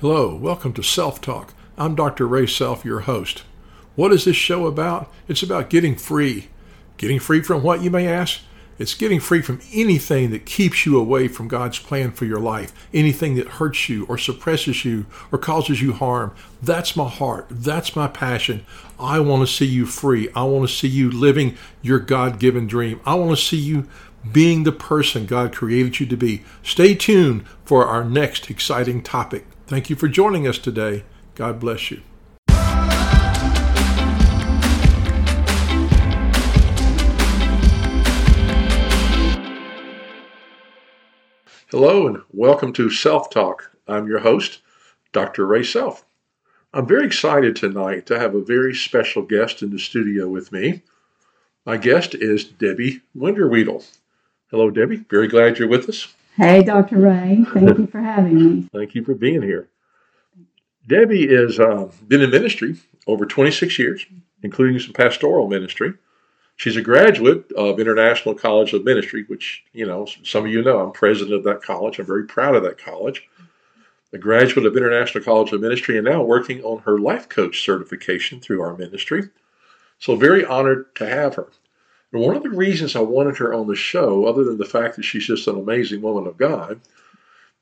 Hello, welcome to Self Talk. I'm Dr. Ray Self, your host. What is this show about? It's about getting free. Getting free from what, you may ask? It's getting free from anything that keeps you away from God's plan for your life, anything that hurts you or suppresses you or causes you harm. That's my heart. That's my passion. I want to see you free. I want to see you living your God given dream. I want to see you being the person God created you to be. Stay tuned for our next exciting topic. Thank you for joining us today. God bless you. Hello and welcome to Self Talk. I'm your host, Dr. Ray Self. I'm very excited tonight to have a very special guest in the studio with me. My guest is Debbie Winderweedle. Hello, Debbie. Very glad you're with us. Hey, Dr. Ray. Thank you for having me. Thank you for being here. Debbie has uh, been in ministry over 26 years, including some pastoral ministry. She's a graduate of International College of Ministry, which, you know, some of you know, I'm president of that college. I'm very proud of that college. A graduate of International College of Ministry and now working on her life coach certification through our ministry. So, very honored to have her. And one of the reasons I wanted her on the show, other than the fact that she's just an amazing woman of God,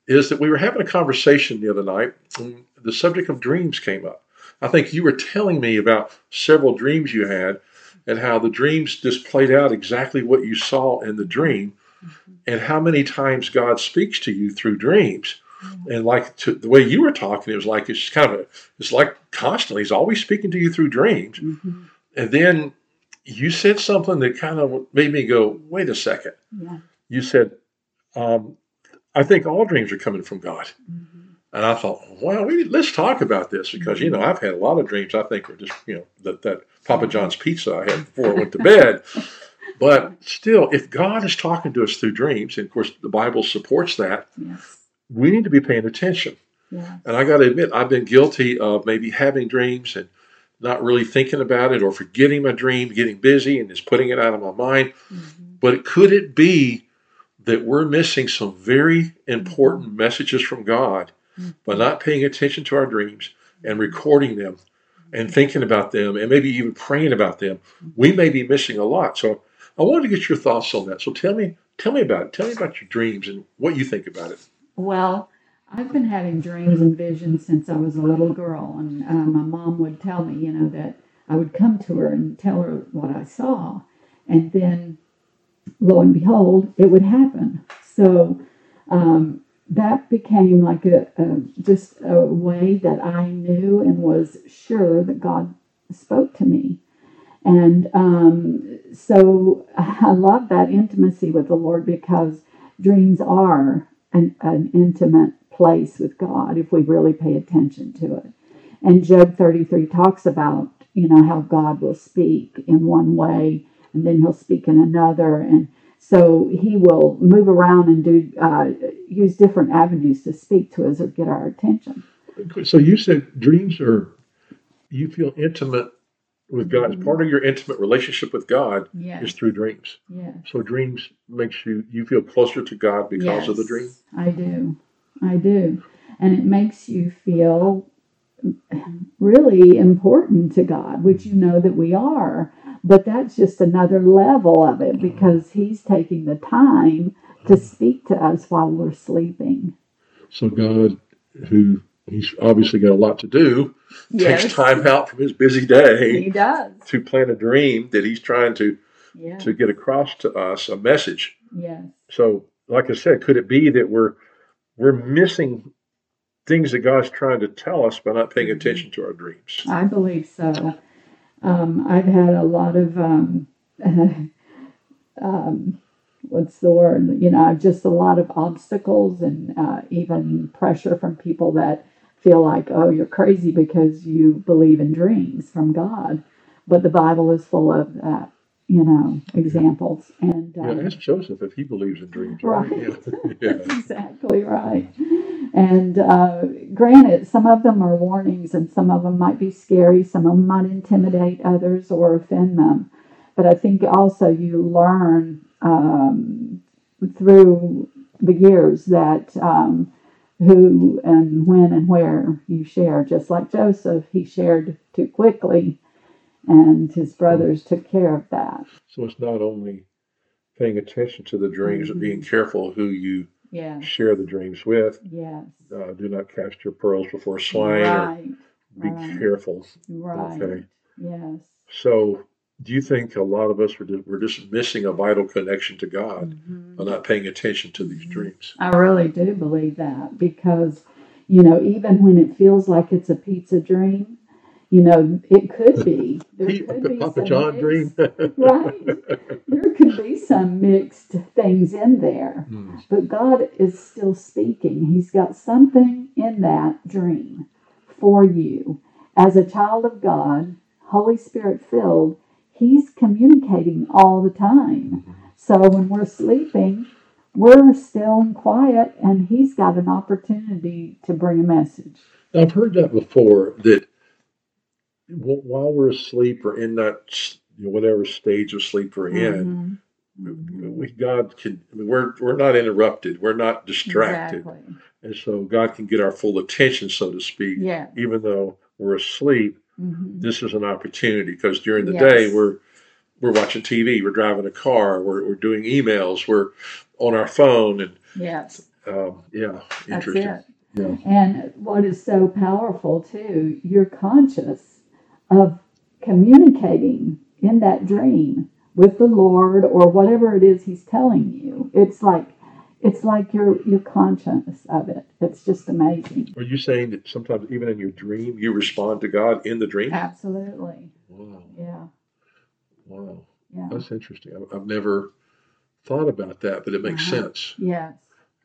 is that we were having a conversation the other night and the subject of dreams came up. I think you were telling me about several dreams you had and how the dreams just played out exactly what you saw in the dream mm-hmm. and how many times God speaks to you through dreams. Mm-hmm. And like to, the way you were talking, it was like it's kind of a, it's like constantly he's always speaking to you through dreams. Mm-hmm. And then you said something that kind of made me go, wait a second. Yeah. You said, um, I think all dreams are coming from God. Mm-hmm. And I thought, well, we, let's talk about this because, you know, I've had a lot of dreams I think are just, you know, that, that Papa John's pizza I had before I went to bed. but still, if God is talking to us through dreams, and of course the Bible supports that, yes. we need to be paying attention. Yes. And I got to admit, I've been guilty of maybe having dreams and not really thinking about it or forgetting my dream, getting busy and just putting it out of my mind. Mm-hmm. But could it be that we're missing some very important mm-hmm. messages from God by not paying attention to our dreams and recording them and thinking about them and maybe even praying about them, we may be missing a lot. So I wanted to get your thoughts on that. So tell me, tell me about it. Tell me about your dreams and what you think about it. Well, I've been having dreams and visions since I was a little girl, and uh, my mom would tell me, you know, that I would come to her and tell her what I saw, and then, lo and behold, it would happen. So um, that became like a, a, just a way that I knew and was sure that God spoke to me. And um, so I love that intimacy with the Lord because dreams are an, an intimate place with God if we really pay attention to it. And Job 33 talks about, you know, how God will speak in one way and then he'll speak in another. And so he will move around and do uh, use different avenues to speak to us or get our attention. So you said dreams are you feel intimate with God. Mm-hmm. Part of your intimate relationship with God yes. is through dreams. Yeah. So dreams makes you you feel closer to God because yes, of the dream. I do, I do, and it makes you feel really important to God, which you know that we are. But that's just another level of it because He's taking the time to speak to us while we're sleeping. So, God, who He's obviously got a lot to do, yes. takes time out from His busy day. He does. To plan a dream that He's trying to. To get across to us a message. Yes. So, like I said, could it be that we're we're missing things that God's trying to tell us by not paying mm-hmm. attention to our dreams? I believe so. Um, I've had a lot of, um, um, what's the word? You know, just a lot of obstacles and uh, even pressure from people that feel like, oh, you're crazy because you believe in dreams from God. But the Bible is full of that, you know, examples. And um, yeah, ask Joseph if he believes in dreams. Right. right? Yeah. yeah. exactly right. And uh, granted, some of them are warnings and some of them might be scary, some of them might intimidate others or offend them. But I think also you learn um, through the years that um, who and when and where you share. Just like Joseph, he shared too quickly, and his brothers took care of that. So it's not only paying attention to the dreams, but being careful who you Yeah. share the dreams with. Yes. Uh, do not cast your pearls before swine, Right. be right. careful. Right. Okay. Yes. So, do you think a lot of us were just, we're just missing a vital connection to God Mhm. by not paying attention to these Mhm. dreams? I really do believe that because, you know, even when it feels like it's a pizza dream, you know, it could be. There could be Papa some John dream. mixed- right. There could be some mixed things in there, Hmm. but God is still speaking. He's got something in that dream for you. As a child of God, Holy Spirit filled, He's communicating all the time. So when we're sleeping, we're still and quiet, and He's got an opportunity to bring a message. I've heard that before. That while we're asleep or in that you know, whatever stage of sleep we're in, Mhm. we, God can. We're we're not interrupted. We're not distracted, Exactly. and so God can get our full attention, so to speak. Yeah. Even though we're asleep, Mhm. this is an opportunity because during the Yes. day we're we're watching TV, we're driving a car, we're, we're doing emails, we're on our phone, and Yes. um, yeah, That's interesting. it. Yeah. And what is so powerful too, you're conscious of communicating in that dream with the Lord or whatever it is He's telling you. It's like it's like you're you're conscious of it. It's just amazing. Are you saying that sometimes even in your dream you respond to God in the dream? Absolutely. Wow, Yeah. wow, Yeah. that's interesting. I've, never thought about that, but it makes Uh-huh. sense. Yes.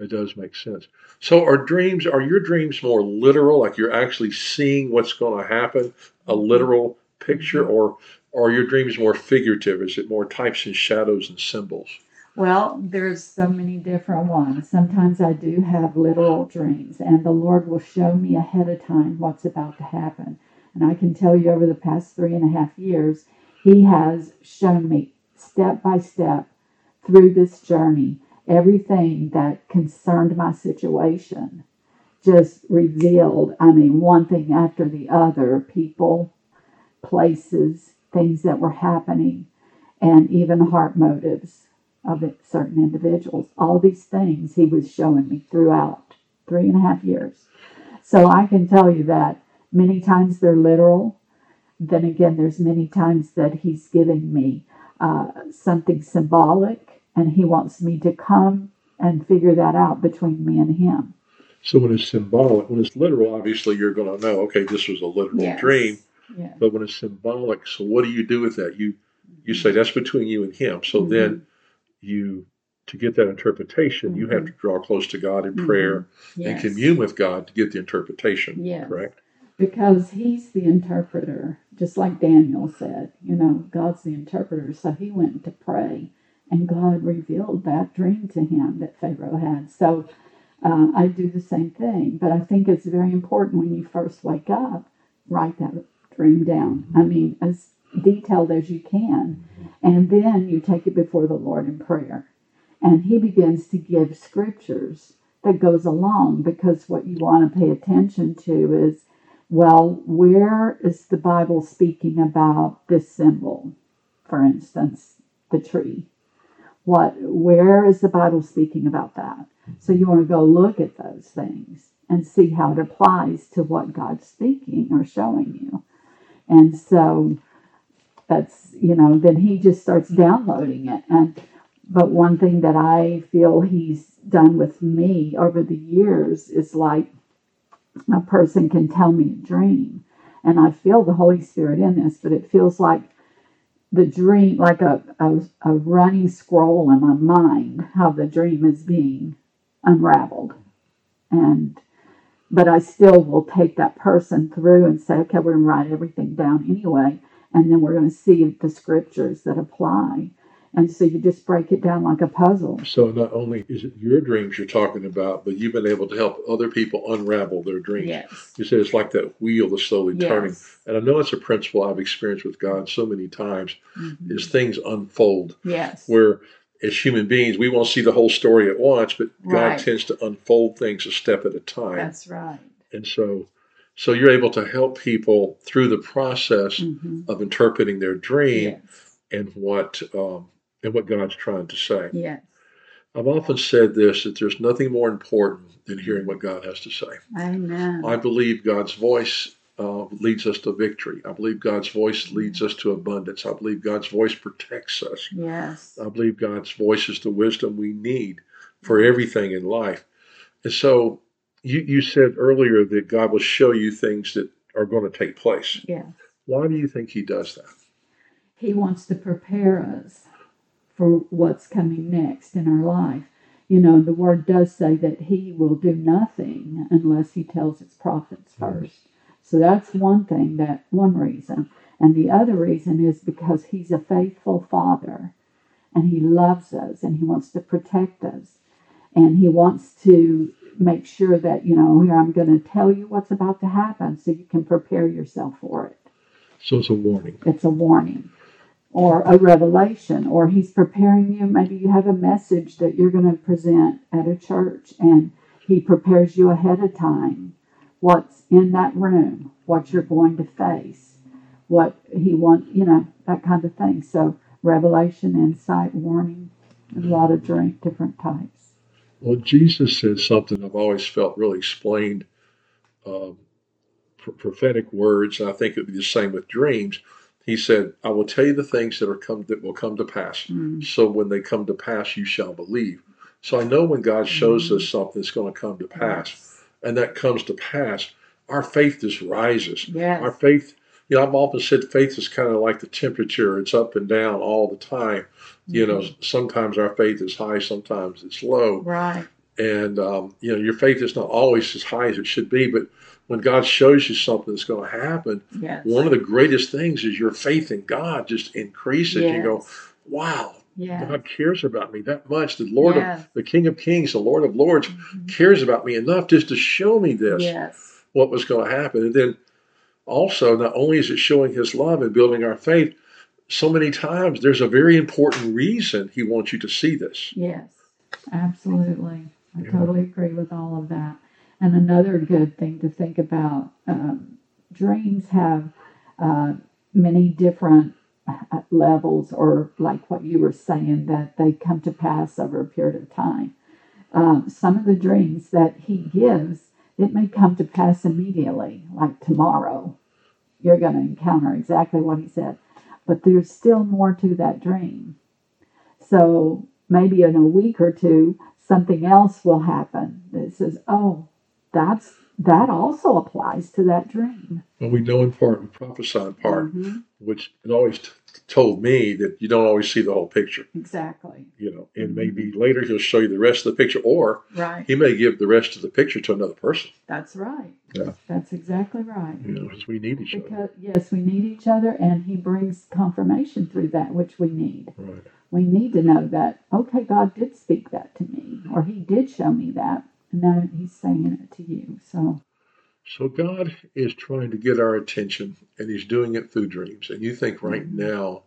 It does make sense. So, are dreams? Are your dreams more literal, like you're actually seeing what's going to happen, a literal picture, or are your dreams more figurative? Is it more types and shadows and symbols? Well, there's so many different ones. Sometimes I do have literal dreams, and the Lord will show me ahead of time what's about to happen. And I can tell you over the past three and a half years, He has shown me step by step through this journey everything that concerned my situation. Just revealed, I mean, one thing after the other people, places, things that were happening, and even heart motives of certain individuals. All these things he was showing me throughout three and a half years. So I can tell you that many times they're literal. Then again, there's many times that he's giving me uh, something symbolic, and he wants me to come and figure that out between me and him. So, when it's symbolic, when it's literal, obviously you're going to know, okay, this was a literal dream. Yeah. But when it's symbolic, so what do you do with that? You you say that's between you and him. So Mhm. then you to get that interpretation, you have to draw close to God in Mhm. prayer and commune with God to get the interpretation. Yes. Correct. because he's the interpreter, just like Daniel said. You know, God's the interpreter. So he went to pray, and God revealed that dream to him that Pharaoh had. So uh, I do the same thing. But I think it's very important when you first wake up, write that dream down. I mean, as detailed as you can. And then you take it before the Lord in prayer. And he begins to give scriptures that goes along because what you want to pay attention to is well, where is the Bible speaking about this symbol? For instance, the tree. What where is the Bible speaking about that? So you want to go look at those things and see how it applies to what God's speaking or showing you. And so that's you know, then he just starts downloading it. And but one thing that I feel he's done with me over the years is like a person can tell me a dream and I feel the Holy Spirit in this, but it feels like the dream, like a, a, a running scroll in my mind, how the dream is being unraveled. And, but I still will take that person through and say, okay, we're going to write everything down anyway. And then we're going to see the scriptures that apply. And so you just break it down like a puzzle. So not only is it your dreams you're talking about, but you've been able to help other people unravel their dreams. Yes. You said it's like that wheel that's slowly turning. Yes. And I know it's a principle I've experienced with God so many times Mhm. is things unfold Yes. where as human beings, we won't see the whole story at once, but God Right. tends to unfold things a step at a time. That's right. And so, so you're able to help people through the process hmm of interpreting their dream Yes. and what um, and what God's trying to say. Yes. I've often said this that there's nothing more important than hearing what God has to say. Amen. I believe God's voice uh, leads us to victory. I believe God's voice leads us to abundance. I believe God's voice protects us. yes. I believe God's voice is the wisdom we need for everything in life. And so you, you said earlier that God will show you things that are going to take place. Yes. Why do you think He does that? He wants to prepare us for what's coming next in our life. You know, the word does say that he will do nothing unless he tells his prophets first. So that's one thing, that one reason. And the other reason is because he's a faithful father and he loves us and he wants to protect us. And he wants to make sure that, you know, here I'm going to tell you what's about to happen so you can prepare yourself for it So it's a warning. it's a warning or a revelation or he's preparing you. Maybe you have a message that you're going to present at a church and he prepares you ahead of time. What's in that room what you're going to face what he wants you know that kind of thing. So revelation insight warning a lot of drink different types. Well, Jesus said something I've always felt really explained um, pr- prophetic words, I think it would be the same with dreams. He said, "I will tell you the things that are come that will come to pass. Mm, So when they come to pass, you shall believe." So I know when God shows us something that's going to come to pass, and that comes to pass, our faith just rises. yes Our faith, you know, I've often said faith is kind of like the temperature; it's up and down all the time. You know, sometimes our faith is high, sometimes it's low right and um, you know your faith is not always as high as it should be but when god shows you something that's going to happen yes one of the greatest things is your faith in god just increases you go wow yes god cares about me that much the lord yes. of the king of kings the lord of lords Mhm. cares about me enough just to show me this yes what was going to happen and then also not only is it showing his love and building our faith so many times there's a very important reason he wants you to see this Yes, absolutely. I Yeah. totally agree with all of that. And another good thing to think about um, dreams have uh, many different uh, levels, or like what you were saying, that they come to pass over a period of time. Um, some of the dreams that he gives, it may come to pass immediately, like tomorrow. You're going to encounter exactly what he said. But there's still more to that dream. So maybe in a week or two, something else will happen that says, oh, that's that also applies to that dream. and we know in part and prophesy in part Mhm. which has always t- told me that you don't always see the whole picture. Exactly. You know, and maybe later he'll show you the rest of the picture, or Right. he may give the rest of the picture to another person. That's right. Yeah. That's exactly right. You know, because we need each other. Yes, we need each other, and He brings confirmation through that which we need. Right. We need to know that okay, God did speak that to me, or He did show me that, and now He's saying it to you. So So God is trying to get our attention, and He's doing it through dreams. And you think right Mhm. now,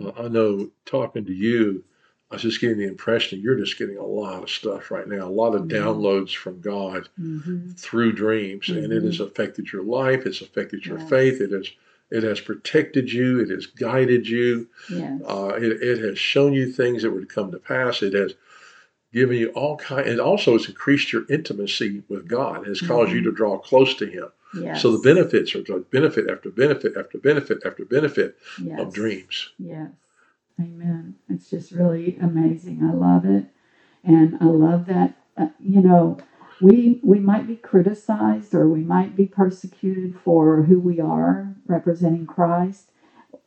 uh, I know talking to you, I was just getting the impression you're just getting a lot of stuff right now, a lot of Mhm. downloads from God hmm through dreams, and it has affected your life. It's affected your Yes. faith. It has it has protected you. It has guided you. yes, Uh, it, it has shown you things that would come to pass. It has given you all kind, and also it's increased your intimacy with God. It has caused you Mhm. to draw close to Him. yes. So the benefits are benefit after benefit after benefit after benefit yes. of dreams. Yes. Amen. It's just really amazing. I love it. And I love that, uh, you know, we, we might be criticized or we might be persecuted for who we are, representing Christ,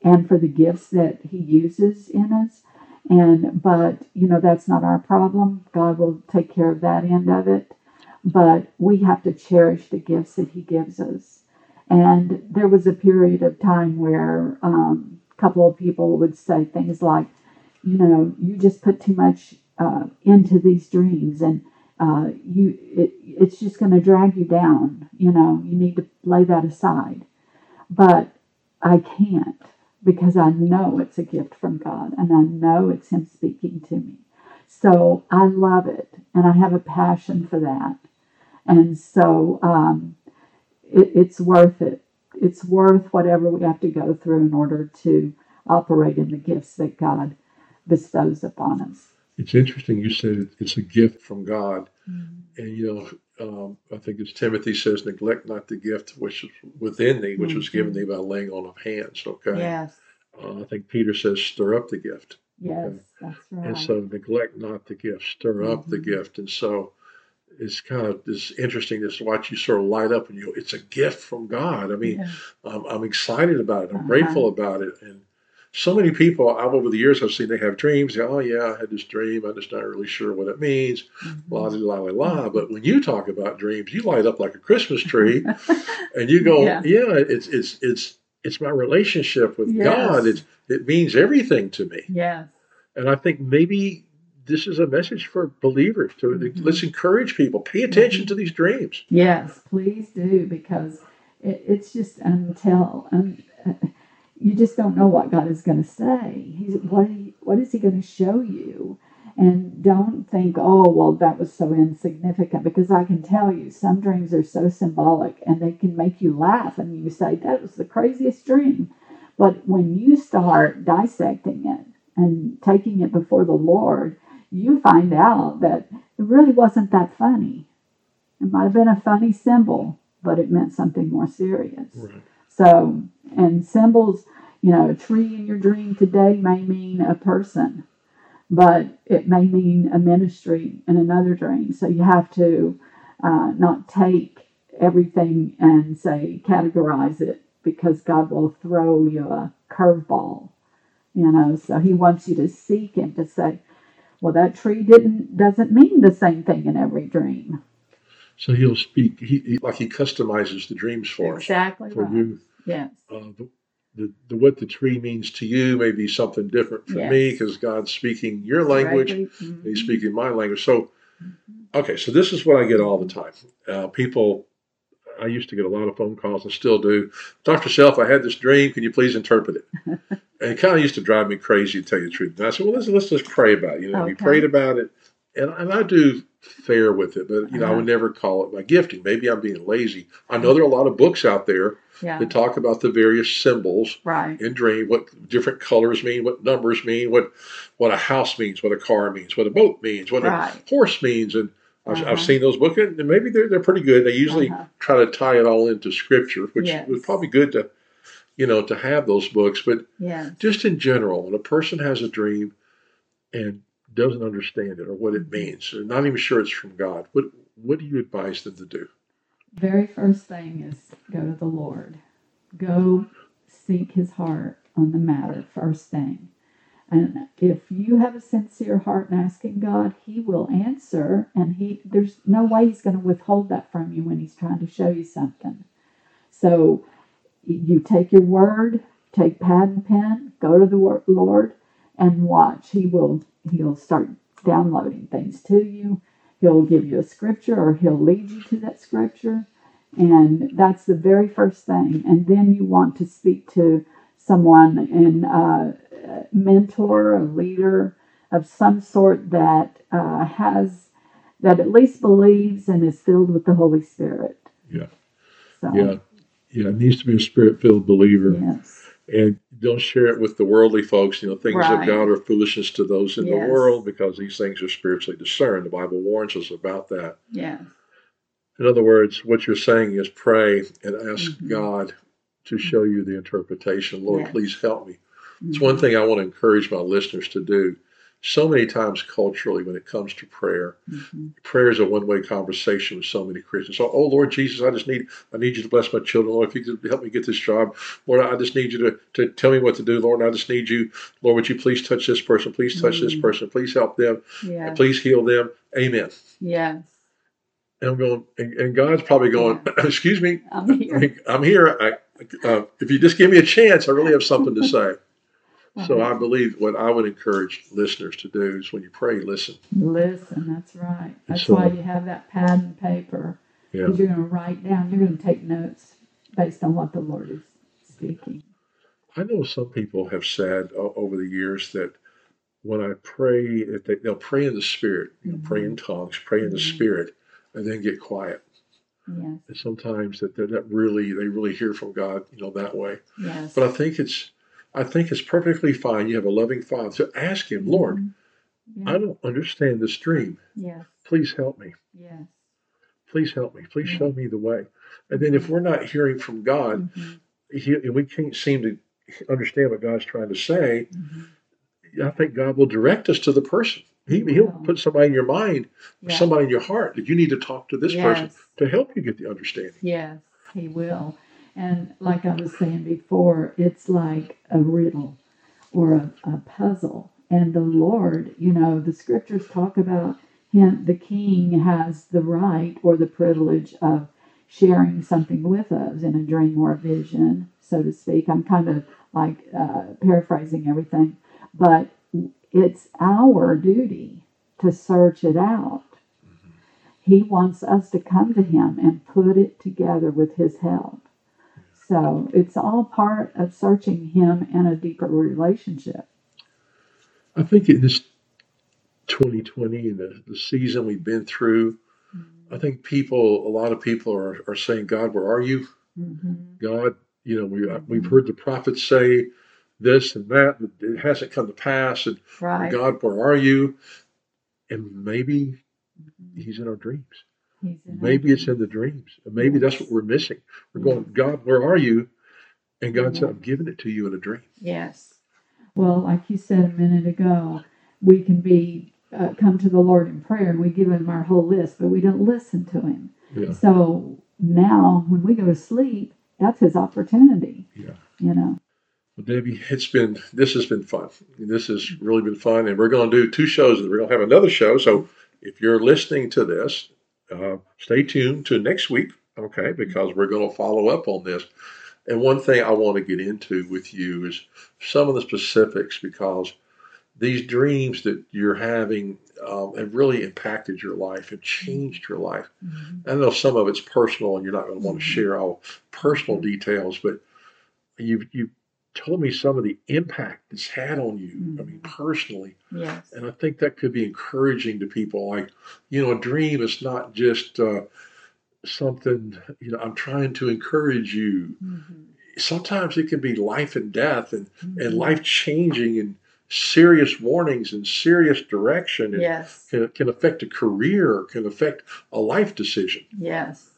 and for the gifts that He uses in us. And, but, you know, that's not our problem. God will take care of that end of it. But we have to cherish the gifts that He gives us. And there was a period of time where um, a couple of people would say things like, you know, you just put too much uh, into these dreams, and uh, you it, it's just going to drag you down. You know, you need to lay that aside. But I can't because I know it's a gift from God and I know it's Him speaking to me. So I love it and I have a passion for that. And so um, it, it's worth it. It's worth whatever we have to go through in order to operate in the gifts that God bestows upon us. It's interesting you said it's a gift from God. Mm-hmm. And, you know, um, I think as Timothy says, neglect not the gift which is within thee, which mm-hmm. was given thee by laying on of hands. Okay. Yes. Uh, I think Peter says, stir up the gift. Yes, okay? that's right. And so neglect not the gift, stir mm-hmm. up the mm-hmm. gift. And so it's kind of it's interesting to watch you sort of light up and you know, it's a gift from God. I mean, yeah. I'm, I'm, excited about it. I'm uh-huh. grateful about it. And so many people I've over the years I've seen they have dreams. They, oh yeah, I had this dream. I'm just not really sure what it means. Mm-hmm. La la la la. But when you talk about dreams, you light up like a Christmas tree, and you go, yeah. yeah, it's it's it's it's my relationship with yes. God. It it means everything to me. Yes. And I think maybe this is a message for believers to mm-hmm. let's encourage people pay attention mm-hmm. to these dreams. Yes, please do because it, it's just until. Um, you just don't know what God is going to say. He's what what is He going to show you? And don't think, oh, well, that was so insignificant, because I can tell you some dreams are so symbolic and they can make you laugh and you say, that was the craziest dream. But when you start dissecting it and taking it before the Lord, you find out that it really wasn't that funny. It might have been a funny symbol, but it meant something more serious. Right. So, and symbols, you know, a tree in your dream today may mean a person, but it may mean a ministry in another dream. So you have to uh, not take everything and say categorize it because God will throw you a curveball. You know, so He wants you to seek Him to say, well, that tree didn't doesn't mean the same thing in every dream. So he'll speak. He, he like he customizes the dreams for exactly. Exactly right. you. Yes. Uh, the, the, the, what the tree means to you may be something different for yes. me because God's speaking your language, mm-hmm. He's speaking my language. So, mm-hmm. okay, so this is what I get all the time. Uh, people, I used to get a lot of phone calls and still do. Dr. Self, I had this dream. Can you please interpret it? and it kind of used to drive me crazy to tell you the truth. And I said, well, let's, let's just pray about it. You know, okay. we prayed about it. And, and I do fair with it, but you know, uh-huh. I would never call it my gifting. Maybe I'm being lazy. I know there are a lot of books out there yeah. that talk about the various symbols right. in dream, what different colors mean, what numbers mean, what what a house means, what a car means, what a boat means, what right. a horse means, and I've, uh-huh. I've, seen those books, and maybe they're they're pretty good. They usually uh-huh. try to tie it all into scripture, which yes. was probably good to you know to have those books. But yes. just in general, when a person has a dream and doesn't understand it or what it means, or not even sure it's from God, what what do you advise them to do? Very first thing is go to the Lord. Go seek his heart on the matter first thing. And if you have a sincere heart in asking God, He will answer, and He there's no way He's going to withhold that from you when He's trying to show you something. So you take your word, take pad and pen, go to the Lord, and watch. He will He'll start downloading things to you. He'll give you a scripture or he'll lead you to that scripture. And that's the very first thing. And then you want to speak to someone and uh, mentor, a leader of some sort that uh, has, that at least believes and is filled with the Holy Spirit. Yeah. So, yeah. Yeah. It needs to be a spirit filled believer. Yes and don't share it with the worldly folks. You know, things right. of God are foolishness to those in yes. the world because these things are spiritually discerned. The Bible warns us about that. Yeah. In other words, what you're saying is pray and ask mm-hmm. God to show you the interpretation. Lord, yes. please help me. Mm-hmm. It's one thing I want to encourage my listeners to do so many times culturally when it comes to prayer. Mm-hmm. Prayer is a one-way conversation with so many Christians. So, oh Lord Jesus, I just need I need you to bless my children. Lord, if you could help me get this job. Lord, I just need you to, to tell me what to do. Lord, I just need you. Lord, would you please touch this person? Please touch mm-hmm. this person. Please help them. Please heal them. Amen. Yes. And I'm going, and, and God's probably going, yeah. excuse me, I'm here. I'm here. I, uh, if you just give me a chance, I really have something to say. So I believe what I would encourage listeners to do is when you pray, listen. Listen, that's right. That's so, why you have that pad and paper. Because yeah. you're going to write down, you're going to take notes based on what the Lord is speaking. I know some people have said uh, over the years that when I pray, if they, they'll pray in the spirit, you know, pray in tongues, pray in the Mhm. spirit, and then get quiet. Yes. And sometimes that that that really they really hear from God, you know, that way. Yes. But I think it's I think it's perfectly fine. You have a loving Father, so ask Him, Lord, Mhm. Yeah. I don't understand this dream. Yes. Please help me. Yes. Please help me. Please show me the way. And then if we're not hearing from God, Mhm. he, and we can't seem to understand what God's trying to say. I think God will direct us to the person. He, he'll put somebody in your mind, Yeah. somebody in your heart that you need to talk to this person to help you get the understanding. Yes, he will. And like I was saying before, it's like a riddle or a, a puzzle. And the Lord, you know, the scriptures talk about him, the king has the right or the privilege of sharing something with us in a dream or a vision, so to speak. I'm kind of like uh, paraphrasing everything, but it's our duty to search it out. He wants us to come to Him and put it together with His help. So it's all part of searching Him in a deeper relationship. I think in this 2020 and the, the season we've been through, mm-hmm. I think people, a lot of people are, are saying, God, where are you? Mhm. God, you know, we, uh, we've mm-hmm. heard the prophets say this and that, but it hasn't come to pass. And Right. God, where are you? And maybe. He's in our dreams. Maybe it's in the dreams. Maybe that's what we're missing. We're going, God, where are you? And God said, I'm giving it to you in a dream. Yes. Well, like you said a minute ago, we can be uh, come to the Lord in prayer and we give Him our whole list, but we don't listen to Him. Yeah. So now, when we go to sleep, that's His opportunity. Yeah. You know. Well, Debbie, it's been this has been fun. This has really been fun, and we're going to do two shows. We're going to have another show. So if you're listening to this, uh, stay tuned to next week, okay? Because we're going to follow up on this. And one thing I want to get into with you is some of the specifics because these dreams that you're having um, have really impacted your life and changed your life. Mhm. I know some of it's personal, and you're not going to want to Mhm. share all personal details, but you've you told me some of the impact it's had on you. I mean, Mhm. personally, Yes. and I think that could be encouraging to people. Like, you know, a dream is not just uh, something. You know, I'm trying to encourage you. Mhm. Sometimes it can be life and death, and and Mhm. life changing, and serious warnings, and serious direction, and Yes. can, can affect a career, can affect a life decision. Yes.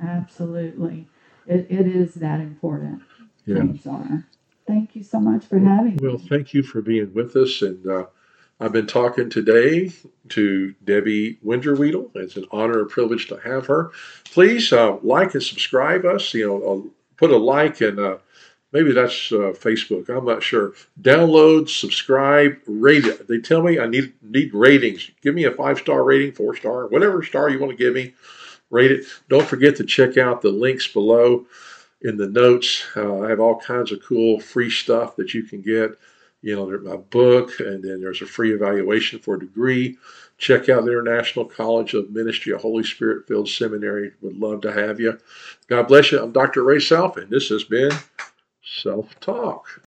Absolutely. It, it is that important. Dreams are. Thank you so much for having Well, me. thank you for being with us. And uh, I've been talking today to Debbie Winderweedle. It's an honor and privilege to have her. Please uh, like and subscribe us. You know, uh, put a like and uh, maybe that's uh, Facebook. I'm not sure. Download, subscribe, rate it. They tell me I need need ratings. Give me a five star rating, four star, whatever star you want to give me. Rate it. Don't forget to check out the links below in the notes. Uh, I have all kinds of cool free stuff that you can get. You know, my book, and then there's a free evaluation for a degree. Check out the International College of Ministry, a Holy Spirit filled seminary. Would love to have you. God bless you. I'm Dr. Ray Self, and this has been Self Talk.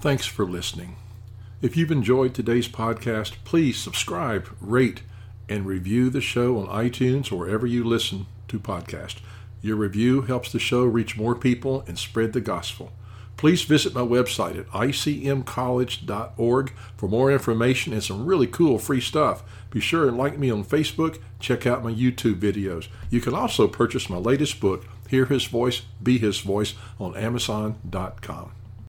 Thanks for listening. If you've enjoyed today's podcast, please subscribe, rate, and review the show on iTunes or wherever you listen to podcasts. Your review helps the show reach more people and spread the gospel. Please visit my website at icmcollege.org for more information and some really cool free stuff. Be sure and like me on Facebook, check out my YouTube videos. You can also purchase my latest book, Hear His Voice, Be His Voice, on Amazon.com.